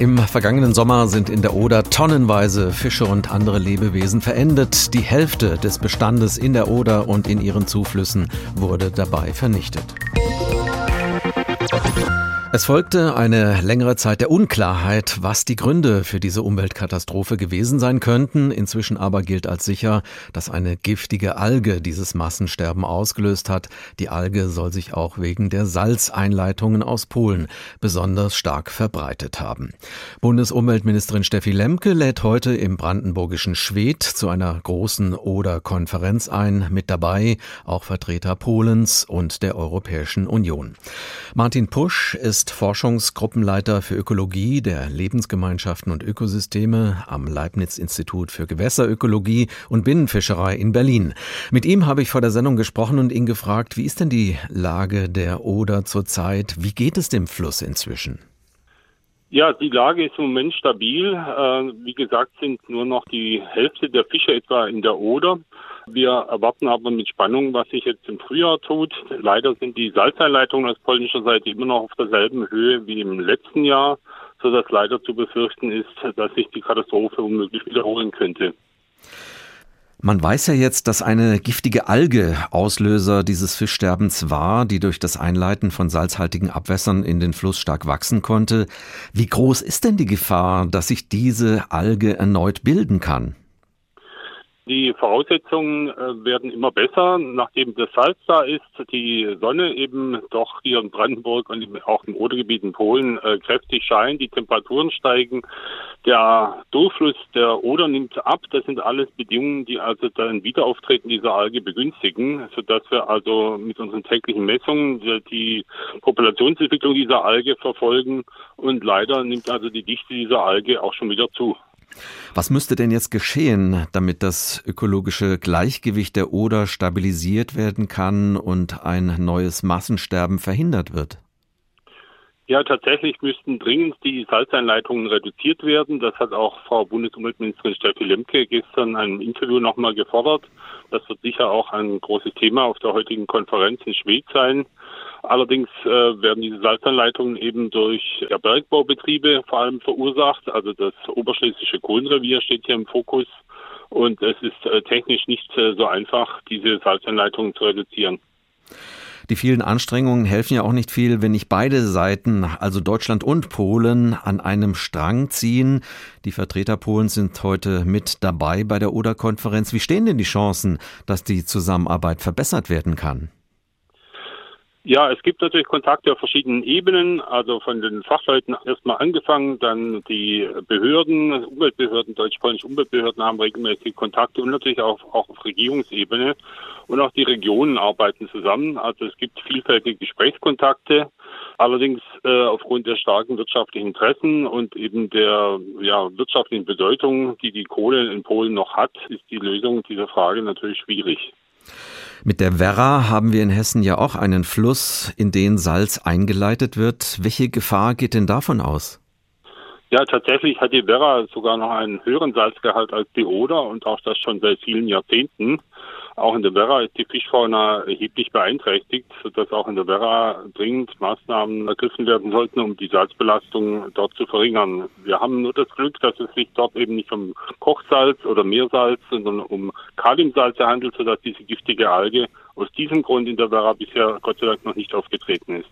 Im vergangenen Sommer sind in der Oder tonnenweise Fische und andere Lebewesen verendet. Die Hälfte des Bestandes in der Oder und in ihren Zuflüssen wurde dabei vernichtet. Es folgte eine längere Zeit der Unklarheit, was die Gründe für diese Umweltkatastrophe gewesen sein könnten. Inzwischen aber gilt als sicher, dass eine giftige Alge dieses Massensterben ausgelöst hat. Die Alge soll sich auch wegen der Salzeinleitungen aus Polen besonders stark verbreitet haben. Bundesumweltministerin Steffi Lemke lädt heute im brandenburgischen Schwedt zu einer großen Oder-Konferenz ein. Mit dabei auch Vertreter Polens und der Europäischen Union. Martin Pusch ist ist Forschungsgruppenleiter für Ökologie der Lebensgemeinschaften und Ökosysteme am Leibniz-Institut für Gewässerökologie und Binnenfischerei in Berlin. Mit ihm habe ich vor der Sendung gesprochen und ihn gefragt, wie ist denn die Lage der Oder zurzeit? Wie geht es dem Fluss inzwischen? Ja, die Lage ist im Moment stabil. Äh, wie gesagt, sind nur noch die Hälfte der Fische etwa in der Oder. Wir erwarten aber mit Spannung, was sich jetzt im Frühjahr tut. Leider sind die Salzeinleitungen aus polnischer Seite immer noch auf derselben Höhe wie im letzten Jahr, sodass leider zu befürchten ist, dass sich die Katastrophe unmöglich wiederholen könnte. Man weiß ja jetzt, dass eine giftige Alge Auslöser dieses Fischsterbens war, die durch das Einleiten von salzhaltigen Abwässern in den Fluss stark wachsen konnte. Wie groß ist denn die Gefahr, dass sich diese Alge erneut bilden kann? Die Voraussetzungen äh, werden immer besser, nachdem das Salz da ist, die Sonne eben doch hier in Brandenburg und auch im Odergebiet in Polen äh, kräftig scheint, die Temperaturen steigen, der Durchfluss der Oder nimmt ab. Das sind alles Bedingungen, die also dann Wiederauftreten dieser Alge begünstigen, sodass wir also mit unseren täglichen Messungen die Populationsentwicklung dieser Alge verfolgen und leider nimmt also die Dichte dieser Alge auch schon wieder zu. Was müsste denn jetzt geschehen, damit das ökologische Gleichgewicht der Oder stabilisiert werden kann und ein neues Massensterben verhindert wird? Ja, tatsächlich müssten dringend die Salzeinleitungen reduziert werden. Das hat auch Frau Bundesumweltministerin Steffi Lemke gestern in einem Interview nochmal gefordert. Das wird sicher auch ein großes Thema auf der heutigen Konferenz in Schwedt sein. Allerdings äh, werden diese Salzanleitungen eben durch ja, Bergbaubetriebe vor allem verursacht. Also das oberschlesische Kohlenrevier steht hier im Fokus. Und es ist äh, technisch nicht äh, so einfach, diese Salzanleitungen zu reduzieren. Die vielen Anstrengungen helfen ja auch nicht viel, wenn nicht beide Seiten, also Deutschland und Polen, an einem Strang ziehen. Die Vertreter Polens sind heute mit dabei bei der Oder-Konferenz. Wie stehen denn die Chancen, dass die Zusammenarbeit verbessert werden kann? Ja, es gibt natürlich Kontakte auf verschiedenen Ebenen, also von den Fachleuten erstmal angefangen, dann die Behörden, Umweltbehörden, deutsch-polnische Umweltbehörden haben regelmäßig Kontakte und natürlich auch, auch auf Regierungsebene und auch die Regionen arbeiten zusammen. Also es gibt vielfältige Gesprächskontakte. Allerdings äh, aufgrund der starken wirtschaftlichen Interessen und eben der ja, wirtschaftlichen Bedeutung, die die Kohle in Polen noch hat, ist die Lösung dieser Frage natürlich schwierig. Mit der Werra haben wir in Hessen ja auch einen Fluss, in den Salz eingeleitet wird. Welche Gefahr geht denn davon aus? Ja, tatsächlich hat die Werra sogar noch einen höheren Salzgehalt als die Oder und auch das schon seit vielen Jahrzehnten. Auch in der Werra ist die Fischfauna erheblich beeinträchtigt, sodass auch in der Werra dringend Maßnahmen ergriffen werden sollten, um die Salzbelastung dort zu verringern. Wir haben nur das Glück, dass es sich dort eben nicht um Kochsalz oder Meersalz, sondern um Kaliumsalze handelt, sodass diese giftige Alge aus diesem Grund in der Werra bisher Gott sei Dank noch nicht aufgetreten ist.